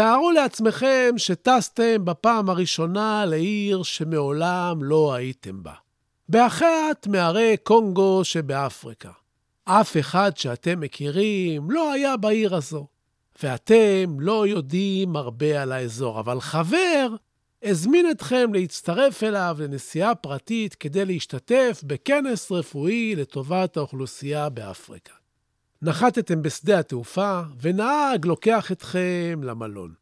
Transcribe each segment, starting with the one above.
תארו לעצמכם שטסתם בפעם הראשונה לעיר שמעולם לא הייתם בה. באחת מערי קונגו שבאפריקה. אף אחד שאתם מכירים לא היה בעיר הזו, ואתם לא יודעים הרבה על האזור, אבל חבר הזמין אתכם להצטרף אליו לנסיעה פרטית כדי להשתתף בכנס רפואי לטובת האוכלוסייה באפריקה. נחתתם בשדה התעופה, ונהג לוקח אתכם למלון.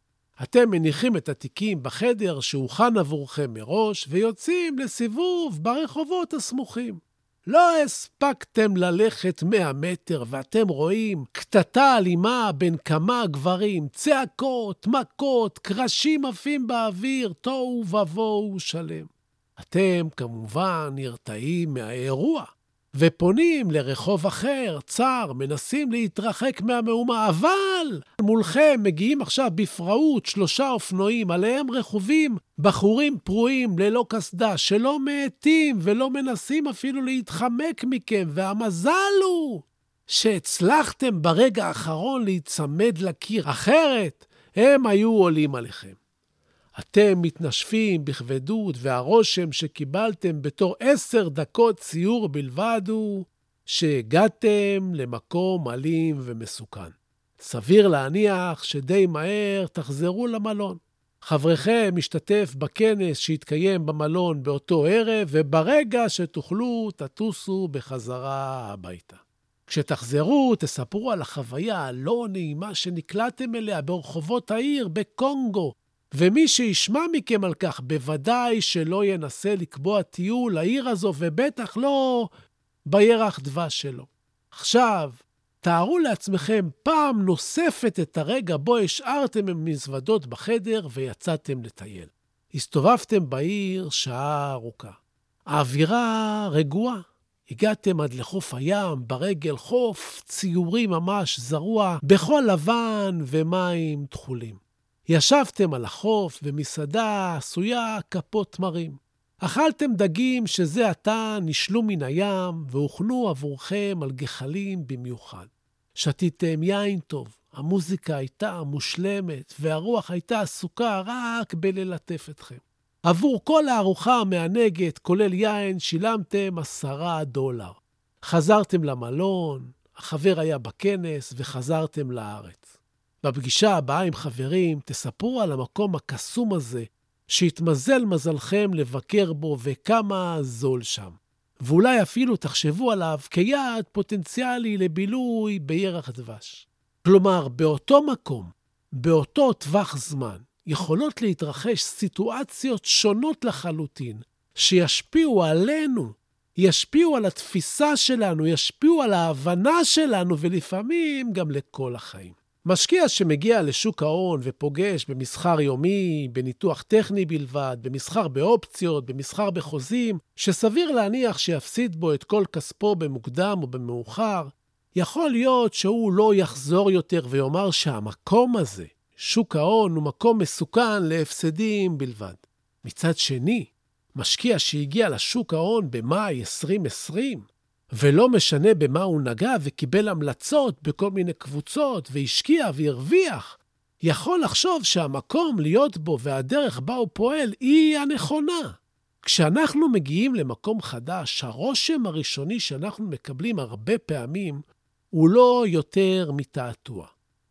אתם מניחים את התיקים בחדר שהוכן עבורכם מראש, ויוצאים לסיבוב ברחובות הסמוכים. לא הספקתם ללכת 100 מטר, ואתם רואים קטטה אלימה בין כמה גברים, צעקות, מכות, קרשים עפים באוויר, תוהו ובוהו שלם. אתם כמובן נרתעים מהאירוע. ופונים לרחוב אחר, צר, מנסים להתרחק מהמהומה, אבל מולכם מגיעים עכשיו בפראות שלושה אופנועים, עליהם רכובים בחורים פרועים ללא קסדה, שלא מאטים ולא מנסים אפילו להתחמק מכם, והמזל הוא שהצלחתם ברגע האחרון להיצמד לקיר, אחרת הם היו עולים עליכם. אתם מתנשפים בכבדות, והרושם שקיבלתם בתור עשר דקות ציור בלבד הוא שהגעתם למקום אלים ומסוכן. סביר להניח שדי מהר תחזרו למלון. חבריכם משתתף בכנס שהתקיים במלון באותו ערב, וברגע שתוכלו, תטוסו בחזרה הביתה. כשתחזרו, תספרו על החוויה הלא נעימה שנקלעתם אליה ברחובות העיר בקונגו, ומי שישמע מכם על כך, בוודאי שלא ינסה לקבוע טיול לעיר הזו, ובטח לא בירח דבש שלו. עכשיו, תארו לעצמכם פעם נוספת את הרגע בו השארתם מזוודות בחדר ויצאתם לטייל. הסתובבתם בעיר שעה ארוכה. האווירה רגועה. הגעתם עד לחוף הים, ברגל חוף ציורי ממש זרוע, בכל לבן ומים תכולים. ישבתם על החוף במסעדה עשויה כפות תמרים. אכלתם דגים שזה עתה נשלו מן הים והוכנו עבורכם על גחלים במיוחד. שתיתם יין טוב, המוזיקה הייתה מושלמת והרוח הייתה עסוקה רק בללטף אתכם. עבור כל הארוחה המענגת, כולל יין, שילמתם עשרה דולר. חזרתם למלון, החבר היה בכנס וחזרתם לארץ. בפגישה הבאה עם חברים, תספרו על המקום הקסום הזה, שהתמזל מזלכם לבקר בו וכמה זול שם. ואולי אפילו תחשבו עליו כיעד פוטנציאלי לבילוי בירח דבש. כלומר, באותו מקום, באותו טווח זמן, יכולות להתרחש סיטואציות שונות לחלוטין, שישפיעו עלינו, ישפיעו על התפיסה שלנו, ישפיעו על ההבנה שלנו, ולפעמים גם לכל החיים. משקיע שמגיע לשוק ההון ופוגש במסחר יומי, בניתוח טכני בלבד, במסחר באופציות, במסחר בחוזים, שסביר להניח שיפסיד בו את כל כספו במוקדם או במאוחר, יכול להיות שהוא לא יחזור יותר ויאמר שהמקום הזה, שוק ההון, הוא מקום מסוכן להפסדים בלבד. מצד שני, משקיע שהגיע לשוק ההון במאי 2020, ולא משנה במה הוא נגע וקיבל המלצות בכל מיני קבוצות והשקיע והרוויח, יכול לחשוב שהמקום להיות בו והדרך בה הוא פועל היא הנכונה. כשאנחנו מגיעים למקום חדש, הרושם הראשוני שאנחנו מקבלים הרבה פעמים הוא לא יותר מתעתוע.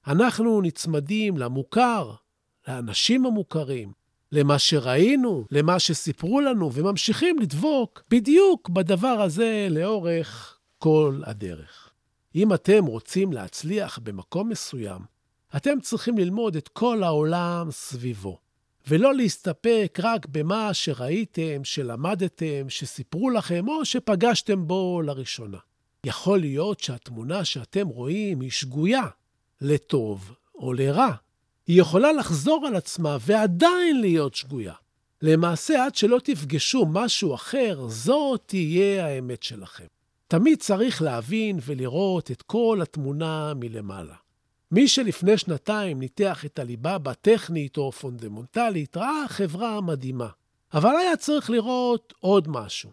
אנחנו נצמדים למוכר, לאנשים המוכרים, למה שראינו, למה שסיפרו לנו, וממשיכים לדבוק בדיוק בדבר הזה לאורך כל הדרך. אם אתם רוצים להצליח במקום מסוים, אתם צריכים ללמוד את כל העולם סביבו, ולא להסתפק רק במה שראיתם, שלמדתם, שסיפרו לכם או שפגשתם בו לראשונה. יכול להיות שהתמונה שאתם רואים היא שגויה, לטוב או לרע. היא יכולה לחזור על עצמה ועדיין להיות שגויה. למעשה, עד שלא תפגשו משהו אחר, זו תהיה האמת שלכם. תמיד צריך להבין ולראות את כל התמונה מלמעלה. מי שלפני שנתיים ניתח את הליבה בטכנית או פונדמנטלית, ראה חברה מדהימה. אבל היה צריך לראות עוד משהו.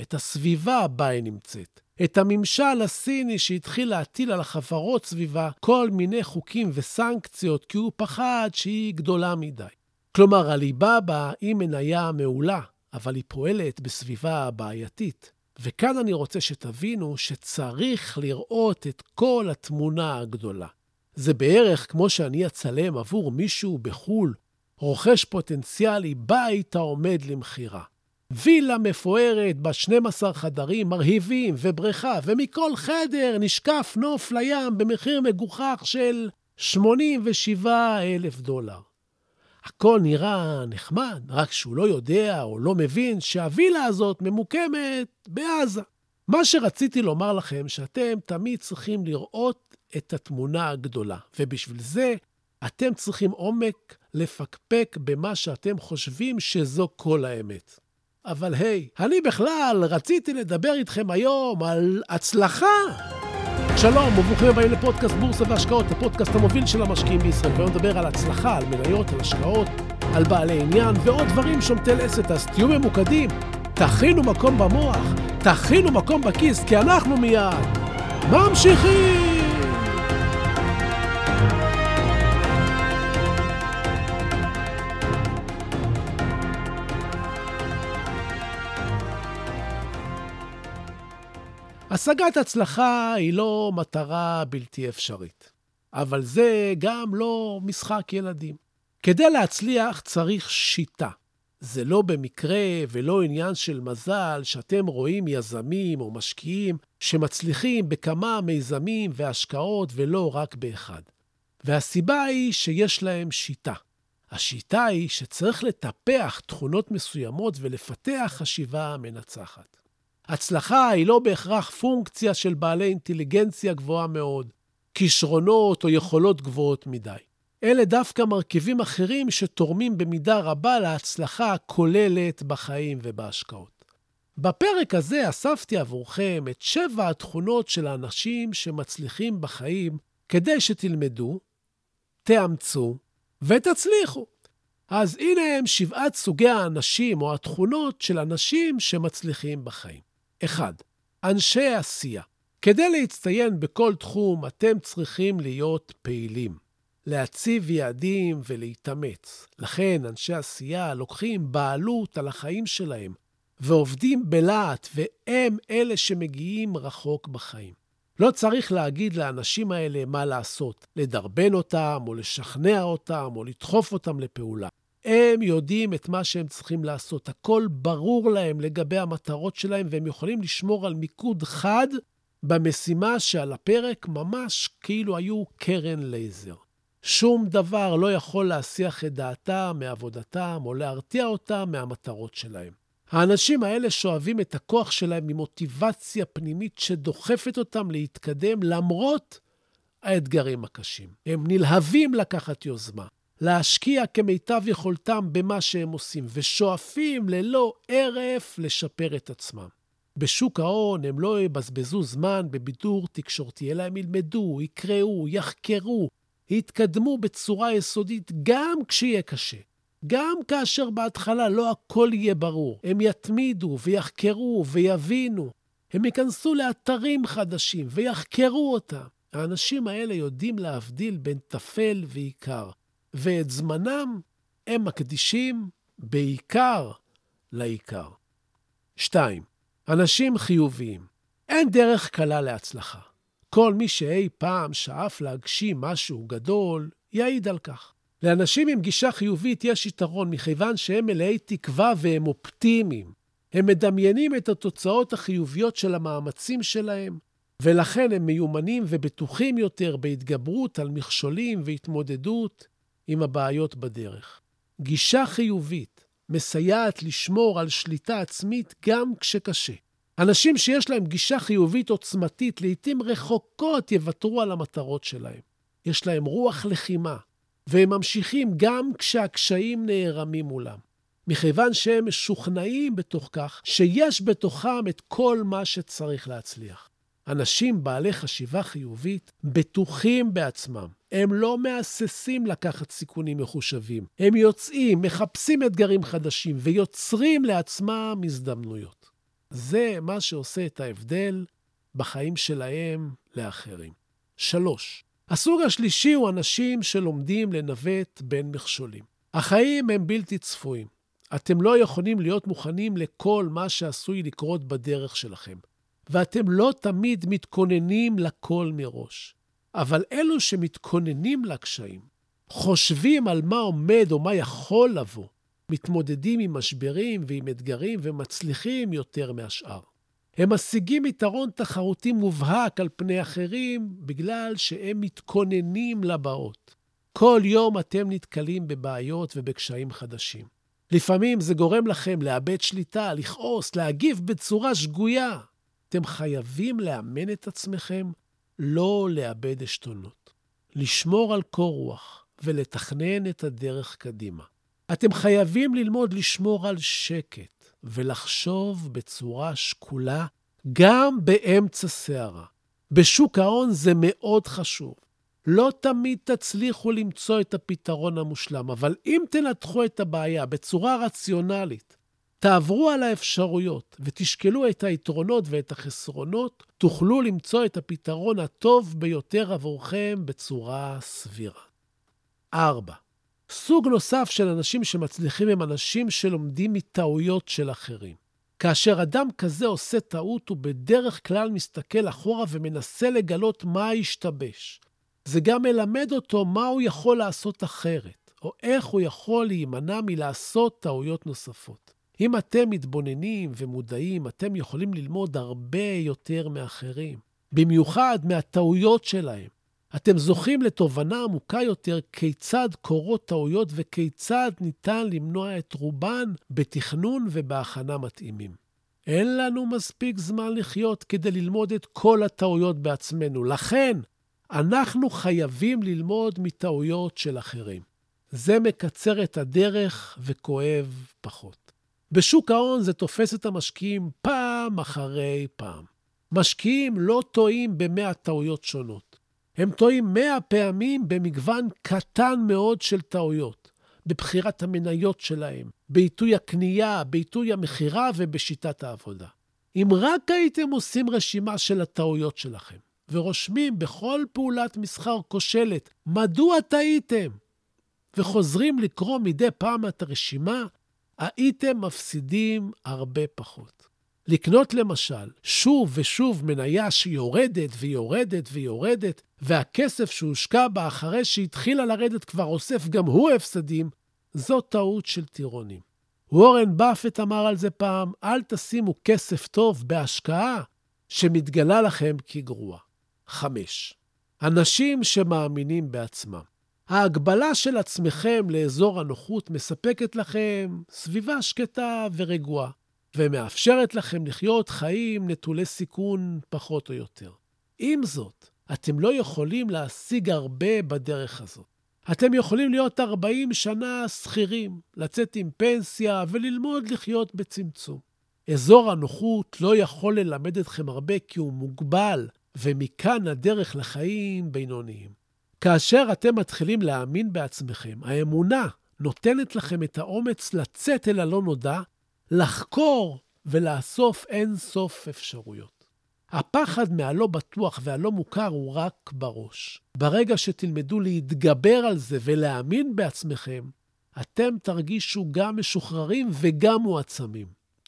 את הסביבה בה היא נמצאת. את הממשל הסיני שהתחיל להטיל על החברות סביבה כל מיני חוקים וסנקציות, כי הוא פחד שהיא גדולה מדי. כלומר, הליבאבא היא מניה מעולה, אבל היא פועלת בסביבה בעייתית. וכאן אני רוצה שתבינו שצריך לראות את כל התמונה הגדולה. זה בערך כמו שאני אצלם עבור מישהו בחו"ל, רוכש פוטנציאלי בית העומד למכירה. וילה מפוארת בת 12 חדרים מרהיבים ובריכה, ומכל חדר נשקף נוף לים במחיר מגוחך של 87 אלף דולר. הכל נראה נחמד, רק שהוא לא יודע או לא מבין שהווילה הזאת ממוקמת בעזה. מה שרציתי לומר לכם, שאתם תמיד צריכים לראות את התמונה הגדולה, ובשביל זה אתם צריכים עומק לפקפק במה שאתם חושבים שזו כל האמת. אבל היי, אני בכלל רציתי לדבר איתכם היום על הצלחה. שלום וברוכים הבאים לפודקאסט בורסה והשקעות, הפודקאסט המוביל של המשקיעים בישראל. והיום נדבר על הצלחה, על מניות, על השקעות, על בעלי עניין ועוד דברים שומטי לסת. אז תהיו ממוקדים, תכינו מקום במוח, תכינו מקום בכיס, כי אנחנו מיד ממשיכים! השגת הצלחה היא לא מטרה בלתי אפשרית, אבל זה גם לא משחק ילדים. כדי להצליח צריך שיטה. זה לא במקרה ולא עניין של מזל שאתם רואים יזמים או משקיעים שמצליחים בכמה מיזמים והשקעות ולא רק באחד. והסיבה היא שיש להם שיטה. השיטה היא שצריך לטפח תכונות מסוימות ולפתח חשיבה מנצחת. הצלחה היא לא בהכרח פונקציה של בעלי אינטליגנציה גבוהה מאוד, כישרונות או יכולות גבוהות מדי. אלה דווקא מרכיבים אחרים שתורמים במידה רבה להצלחה הכוללת בחיים ובהשקעות. בפרק הזה אספתי עבורכם את שבע התכונות של האנשים שמצליחים בחיים כדי שתלמדו, תאמצו ותצליחו. אז הנה הם שבעת סוגי האנשים או התכונות של אנשים שמצליחים בחיים. 1. אנשי עשייה. כדי להצטיין בכל תחום, אתם צריכים להיות פעילים, להציב יעדים ולהתאמץ. לכן, אנשי עשייה לוקחים בעלות על החיים שלהם, ועובדים בלהט, והם אלה שמגיעים רחוק בחיים. לא צריך להגיד לאנשים האלה מה לעשות, לדרבן אותם, או לשכנע אותם, או לדחוף אותם לפעולה. הם יודעים את מה שהם צריכים לעשות. הכל ברור להם לגבי המטרות שלהם, והם יכולים לשמור על מיקוד חד במשימה שעל הפרק, ממש כאילו היו קרן לייזר. שום דבר לא יכול להסיח את דעתם מעבודתם או להרתיע אותם מהמטרות שלהם. האנשים האלה שואבים את הכוח שלהם ממוטיבציה פנימית שדוחפת אותם להתקדם למרות האתגרים הקשים. הם נלהבים לקחת יוזמה. להשקיע כמיטב יכולתם במה שהם עושים, ושואפים ללא הרף לשפר את עצמם. בשוק ההון הם לא יבזבזו זמן בבידור תקשורתי, אלא הם ילמדו, יקראו, יחקרו, יתקדמו בצורה יסודית גם כשיהיה קשה. גם כאשר בהתחלה לא הכל יהיה ברור. הם יתמידו ויחקרו ויבינו. הם ייכנסו לאתרים חדשים ויחקרו אותם. האנשים האלה יודעים להבדיל בין טפל ועיקר. ואת זמנם הם מקדישים בעיקר לעיקר. 2. אנשים חיוביים. אין דרך קלה להצלחה. כל מי שאי פעם שאף להגשים משהו גדול, יעיד על כך. לאנשים עם גישה חיובית יש יתרון מכיוון שהם מלאי תקווה והם אופטימיים. הם מדמיינים את התוצאות החיוביות של המאמצים שלהם, ולכן הם מיומנים ובטוחים יותר בהתגברות על מכשולים והתמודדות עם הבעיות בדרך. גישה חיובית מסייעת לשמור על שליטה עצמית גם כשקשה. אנשים שיש להם גישה חיובית עוצמתית, לעתים רחוקות יוותרו על המטרות שלהם. יש להם רוח לחימה, והם ממשיכים גם כשהקשיים נערמים מולם. מכיוון שהם משוכנעים בתוך כך שיש בתוכם את כל מה שצריך להצליח. אנשים בעלי חשיבה חיובית בטוחים בעצמם. הם לא מהססים לקחת סיכונים מחושבים. הם יוצאים, מחפשים אתגרים חדשים ויוצרים לעצמם הזדמנויות. זה מה שעושה את ההבדל בחיים שלהם לאחרים. שלוש, הסוג השלישי הוא אנשים שלומדים לנווט בין מכשולים. החיים הם בלתי צפויים. אתם לא יכולים להיות מוכנים לכל מה שעשוי לקרות בדרך שלכם, ואתם לא תמיד מתכוננים לכל מראש. אבל אלו שמתכוננים לקשיים, חושבים על מה עומד או מה יכול לבוא, מתמודדים עם משברים ועם אתגרים ומצליחים יותר מהשאר. הם משיגים יתרון תחרותי מובהק על פני אחרים בגלל שהם מתכוננים לבאות. כל יום אתם נתקלים בבעיות ובקשיים חדשים. לפעמים זה גורם לכם לאבד שליטה, לכעוס, להגיב בצורה שגויה. אתם חייבים לאמן את עצמכם לא לאבד עשתונות, לשמור על קור רוח ולתכנן את הדרך קדימה. אתם חייבים ללמוד לשמור על שקט ולחשוב בצורה שקולה גם באמצע סערה. בשוק ההון זה מאוד חשוב. לא תמיד תצליחו למצוא את הפתרון המושלם, אבל אם תנתחו את הבעיה בצורה רציונלית, תעברו על האפשרויות ותשקלו את היתרונות ואת החסרונות, תוכלו למצוא את הפתרון הטוב ביותר עבורכם בצורה סבירה. 4. סוג נוסף של אנשים שמצליחים הם אנשים שלומדים מטעויות של אחרים. כאשר אדם כזה עושה טעות, הוא בדרך כלל מסתכל אחורה ומנסה לגלות מה השתבש. זה גם מלמד אותו מה הוא יכול לעשות אחרת, או איך הוא יכול להימנע מלעשות טעויות נוספות. אם אתם מתבוננים ומודעים, אתם יכולים ללמוד הרבה יותר מאחרים, במיוחד מהטעויות שלהם. אתם זוכים לתובנה עמוקה יותר כיצד קורות טעויות וכיצד ניתן למנוע את רובן בתכנון ובהכנה מתאימים. אין לנו מספיק זמן לחיות כדי ללמוד את כל הטעויות בעצמנו. לכן, אנחנו חייבים ללמוד מטעויות של אחרים. זה מקצר את הדרך וכואב פחות. בשוק ההון זה תופס את המשקיעים פעם אחרי פעם. משקיעים לא טועים במאה טעויות שונות. הם טועים מאה פעמים במגוון קטן מאוד של טעויות. בבחירת המניות שלהם, בעיתוי הקנייה, בעיתוי המכירה ובשיטת העבודה. אם רק הייתם עושים רשימה של הטעויות שלכם, ורושמים בכל פעולת מסחר כושלת מדוע טעיתם, וחוזרים לקרוא מדי פעם את הרשימה, הייתם מפסידים הרבה פחות. לקנות למשל שוב ושוב מניה שיורדת ויורדת ויורדת, והכסף שהושקע בה אחרי שהתחילה לרדת כבר אוסף גם הוא הפסדים, זו טעות של טירונים. וורן באפט אמר על זה פעם, אל תשימו כסף טוב בהשקעה שמתגלה לכם כגרועה. 5. אנשים שמאמינים בעצמם. ההגבלה של עצמכם לאזור הנוחות מספקת לכם סביבה שקטה ורגועה, ומאפשרת לכם לחיות חיים נטולי סיכון פחות או יותר. עם זאת, אתם לא יכולים להשיג הרבה בדרך הזאת. אתם יכולים להיות 40 שנה שכירים, לצאת עם פנסיה וללמוד לחיות בצמצום. אזור הנוחות לא יכול ללמד אתכם הרבה כי הוא מוגבל, ומכאן הדרך לחיים בינוניים. כאשר אתם מתחילים להאמין בעצמכם, האמונה נותנת לכם את האומץ לצאת אל הלא נודע, לחקור ולאסוף אין סוף אפשרויות. הפחד מהלא בטוח והלא מוכר הוא רק בראש. ברגע שתלמדו להתגבר על זה ולהאמין בעצמכם, אתם תרגישו גם משוחררים וגם מועצמים.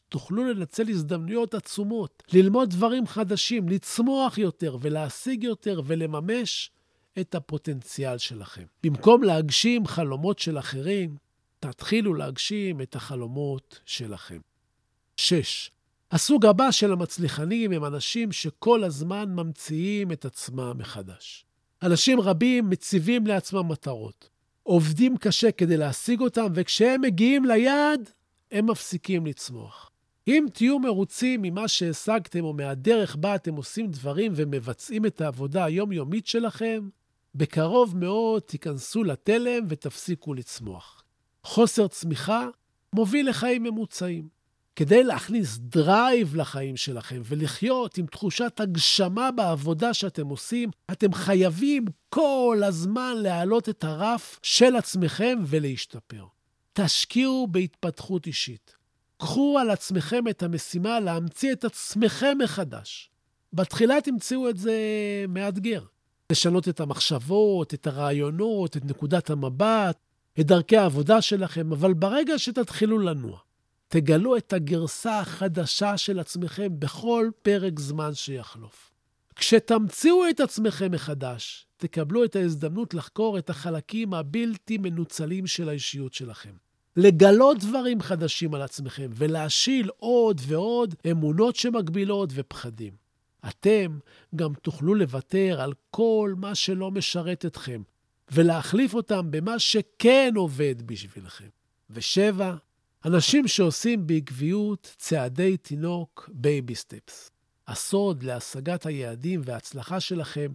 תוכלו לנצל הזדמנויות עצומות, ללמוד דברים חדשים, לצמוח יותר ולהשיג יותר ולממש את הפוטנציאל שלכם. במקום להגשים חלומות של אחרים, תתחילו להגשים את החלומות שלכם. 6. הסוג הבא של המצליחנים הם אנשים שכל הזמן ממציאים את עצמם מחדש. אנשים רבים מציבים לעצמם מטרות, עובדים קשה כדי להשיג אותם, וכשהם מגיעים ליעד, הם מפסיקים לצמוח. אם תהיו מרוצים ממה שהשגתם או מהדרך בה אתם עושים דברים ומבצעים את העבודה היומיומית שלכם, בקרוב מאוד תיכנסו לתלם ותפסיקו לצמוח. חוסר צמיחה מוביל לחיים ממוצעים. כדי להכניס drive לחיים שלכם ולחיות עם תחושת הגשמה בעבודה שאתם עושים, אתם חייבים כל הזמן להעלות את הרף של עצמכם ולהשתפר. תשקיעו בהתפתחות אישית. קחו על עצמכם את המשימה להמציא את עצמכם מחדש. בתחילה תמצאו את זה מאתגר. לשנות את המחשבות, את הרעיונות, את נקודת המבט, את דרכי העבודה שלכם, אבל ברגע שתתחילו לנוע, תגלו את הגרסה החדשה של עצמכם בכל פרק זמן שיחלוף. כשתמציאו את עצמכם מחדש, תקבלו את ההזדמנות לחקור את החלקים הבלתי מנוצלים של האישיות שלכם. לגלות דברים חדשים על עצמכם ולהשיל עוד ועוד אמונות שמגבילות ופחדים. אתם גם תוכלו לוותר על כל מה שלא משרת אתכם ולהחליף אותם במה שכן עובד בשבילכם. ושבע, אנשים שעושים בעקביות צעדי תינוק baby steps. הסוד להשגת היעדים וההצלחה שלכם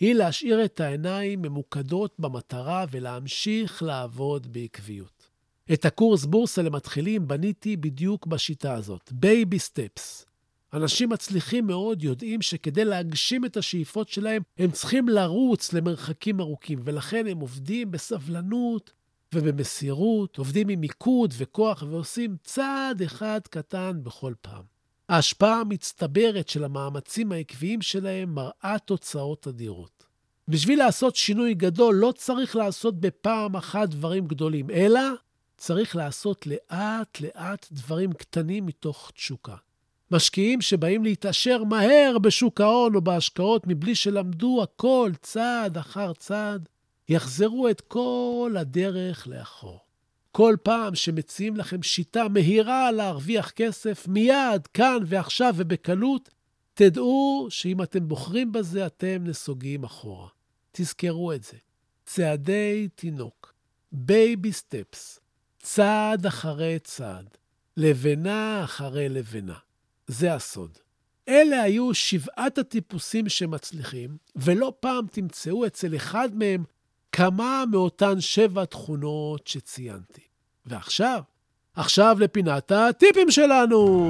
היא להשאיר את העיניים ממוקדות במטרה ולהמשיך לעבוד בעקביות. את הקורס בורסה למתחילים בניתי בדיוק בשיטה הזאת, baby steps. אנשים מצליחים מאוד יודעים שכדי להגשים את השאיפות שלהם, הם צריכים לרוץ למרחקים ארוכים, ולכן הם עובדים בסבלנות ובמסירות, עובדים עם מיקוד וכוח ועושים צעד אחד קטן בכל פעם. ההשפעה המצטברת של המאמצים העקביים שלהם מראה תוצאות אדירות. בשביל לעשות שינוי גדול לא צריך לעשות בפעם אחת דברים גדולים, אלא צריך לעשות לאט-לאט דברים קטנים מתוך תשוקה. משקיעים שבאים להתעשר מהר בשוק ההון או בהשקעות מבלי שלמדו הכל צעד אחר צעד, יחזרו את כל הדרך לאחור. כל פעם שמציעים לכם שיטה מהירה להרוויח כסף, מיד, כאן ועכשיו ובקלות, תדעו שאם אתם בוחרים בזה, אתם נסוגים אחורה. תזכרו את זה. צעדי תינוק, baby steps, צעד אחרי צעד, לבנה אחרי לבנה. זה הסוד. אלה היו שבעת הטיפוסים שמצליחים, ולא פעם תמצאו אצל אחד מהם כמה מאותן שבע תכונות שציינתי. ועכשיו, עכשיו לפינת הטיפים שלנו.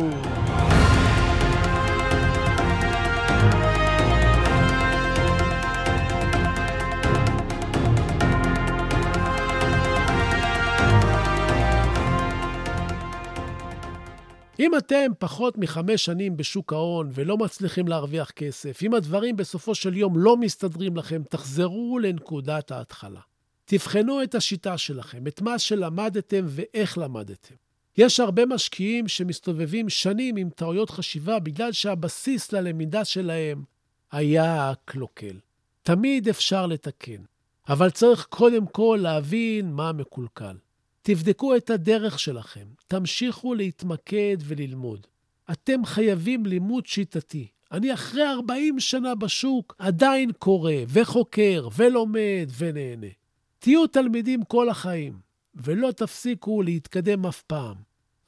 אם אתם פחות מחמש שנים בשוק ההון ולא מצליחים להרוויח כסף, אם הדברים בסופו של יום לא מסתדרים לכם, תחזרו לנקודת ההתחלה. תבחנו את השיטה שלכם, את מה שלמדתם ואיך למדתם. יש הרבה משקיעים שמסתובבים שנים עם טעויות חשיבה בגלל שהבסיס ללמידה שלהם היה קלוקל. תמיד אפשר לתקן, אבל צריך קודם כל להבין מה מקולקל. תבדקו את הדרך שלכם, תמשיכו להתמקד וללמוד. אתם חייבים לימוד שיטתי. אני אחרי 40 שנה בשוק עדיין קורא וחוקר ולומד ונהנה. תהיו תלמידים כל החיים, ולא תפסיקו להתקדם אף פעם.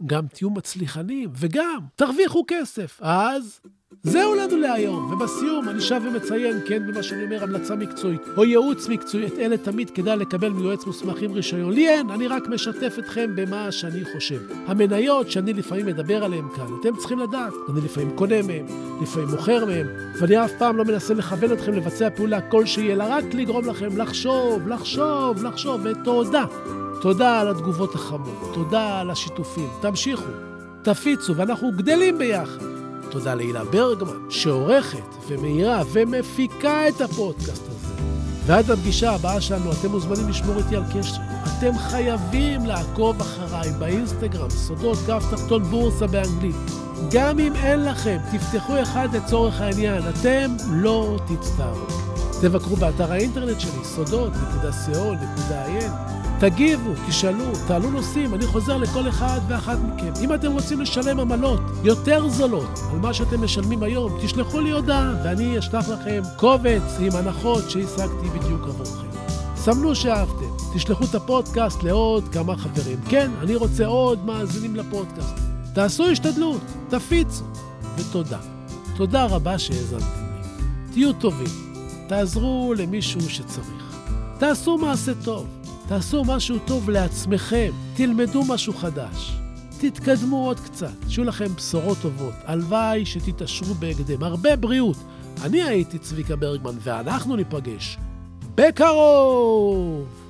גם תהיו מצליחנים, וגם תרוויחו כסף. אז זהו לנו להיום, ובסיום אני שב ומציין, כן, במה שאני אומר, המלצה מקצועית או ייעוץ מקצועי, את אלה תמיד כדאי לקבל מיועץ מוסמך עם רישיון. לי אין, אני רק משתף אתכם במה שאני חושב. המניות שאני לפעמים מדבר עליהן כאן, אתם צריכים לדעת, אני לפעמים קונה מהן, לפעמים מוכר מהן, ואני אף פעם לא מנסה לכוון אתכם לבצע פעולה כלשהי, אלא רק לגרום לכם לחשוב, לחשוב, לחשוב, ותודה. תודה על התגובות החמות, תודה על השיתופים. תמשיכו, תפיצו, ואנחנו גדלים ביחד. תודה להילה ברגמן, שעורכת ומאירה ומפיקה את הפודקאסט הזה. ועד הפגישה הבאה שלנו, אתם מוזמנים לשמור איתי על קשר. אתם חייבים לעקוב אחריי באינסטגרם, סודות קו תחתון בורסה באנגלית. גם אם אין לכם, תפתחו אחד לצורך העניין, אתם לא תצטערו. תבקרו באתר האינטרנט שלי, סודות.co.il. תגיבו, תשאלו, תעלו נושאים, אני חוזר לכל אחד ואחת מכם. אם אתם רוצים לשלם עמלות יותר זולות על מה שאתם משלמים היום, תשלחו לי הודעה ואני אשלח לכם קובץ עם הנחות שהשגתי בדיוק עבורכם. סמנו שאהבתם, תשלחו את הפודקאסט לעוד כמה חברים. כן, אני רוצה עוד מאזינים לפודקאסט. תעשו השתדלות, תפיצו, ותודה. תודה רבה שהאזנתם לי. תהיו טובים, תעזרו למישהו שצריך. תעשו מעשה טוב. תעשו משהו טוב לעצמכם, תלמדו משהו חדש. תתקדמו עוד קצת, שיהיו לכם בשורות טובות. הלוואי שתתעשרו בהקדם. הרבה בריאות. אני הייתי צביקה ברגמן, ואנחנו ניפגש בקרוב!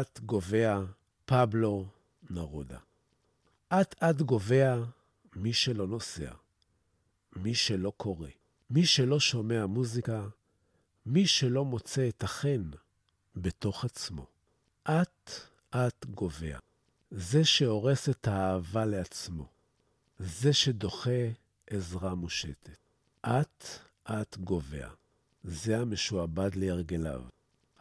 אט גובע פבלו נרודה. אט אט גובע מי שלא נוסע, מי שלא קורא, מי שלא שומע מוזיקה, מי שלא מוצא את החן בתוך עצמו. אט אט גובע. זה שהורס את האהבה לעצמו. זה שדוחה עזרה מושטת. אט אט גובע. זה המשועבד להרגליו.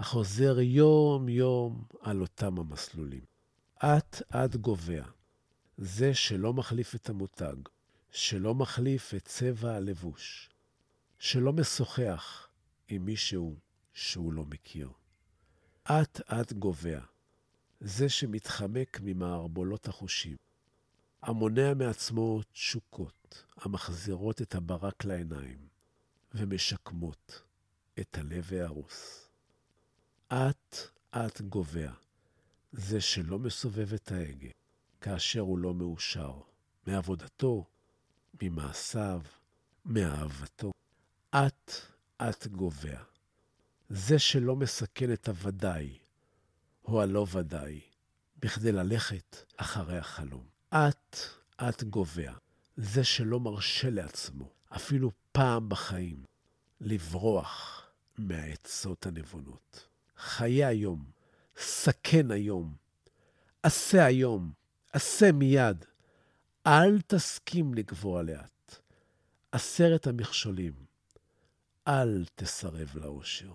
החוזר יום-יום על אותם המסלולים. אט-אט גובע. זה שלא מחליף את המותג, שלא מחליף את צבע הלבוש, שלא משוחח עם מישהו שהוא לא מכיר. אט-אט גובע. זה שמתחמק ממערבולות החושים, המונע מעצמו תשוקות המחזירות את הברק לעיניים ומשקמות את הלב ההרוס. אט-אט גובע. זה שלא מסובב את ההגה, כאשר הוא לא מאושר, מעבודתו, ממעשיו, מאהבתו. אט-אט גובע. זה שלא מסכן את הוודאי, או הלא ודאי, בכדי ללכת אחרי החלום. אט-אט גובע. זה שלא מרשה לעצמו, אפילו פעם בחיים, לברוח מהעצות הנבונות. חיה היום, סכן היום, עשה היום, עשה מיד. אל תסכים לגבוה לאט. עשרת המכשולים, אל תסרב לאושר.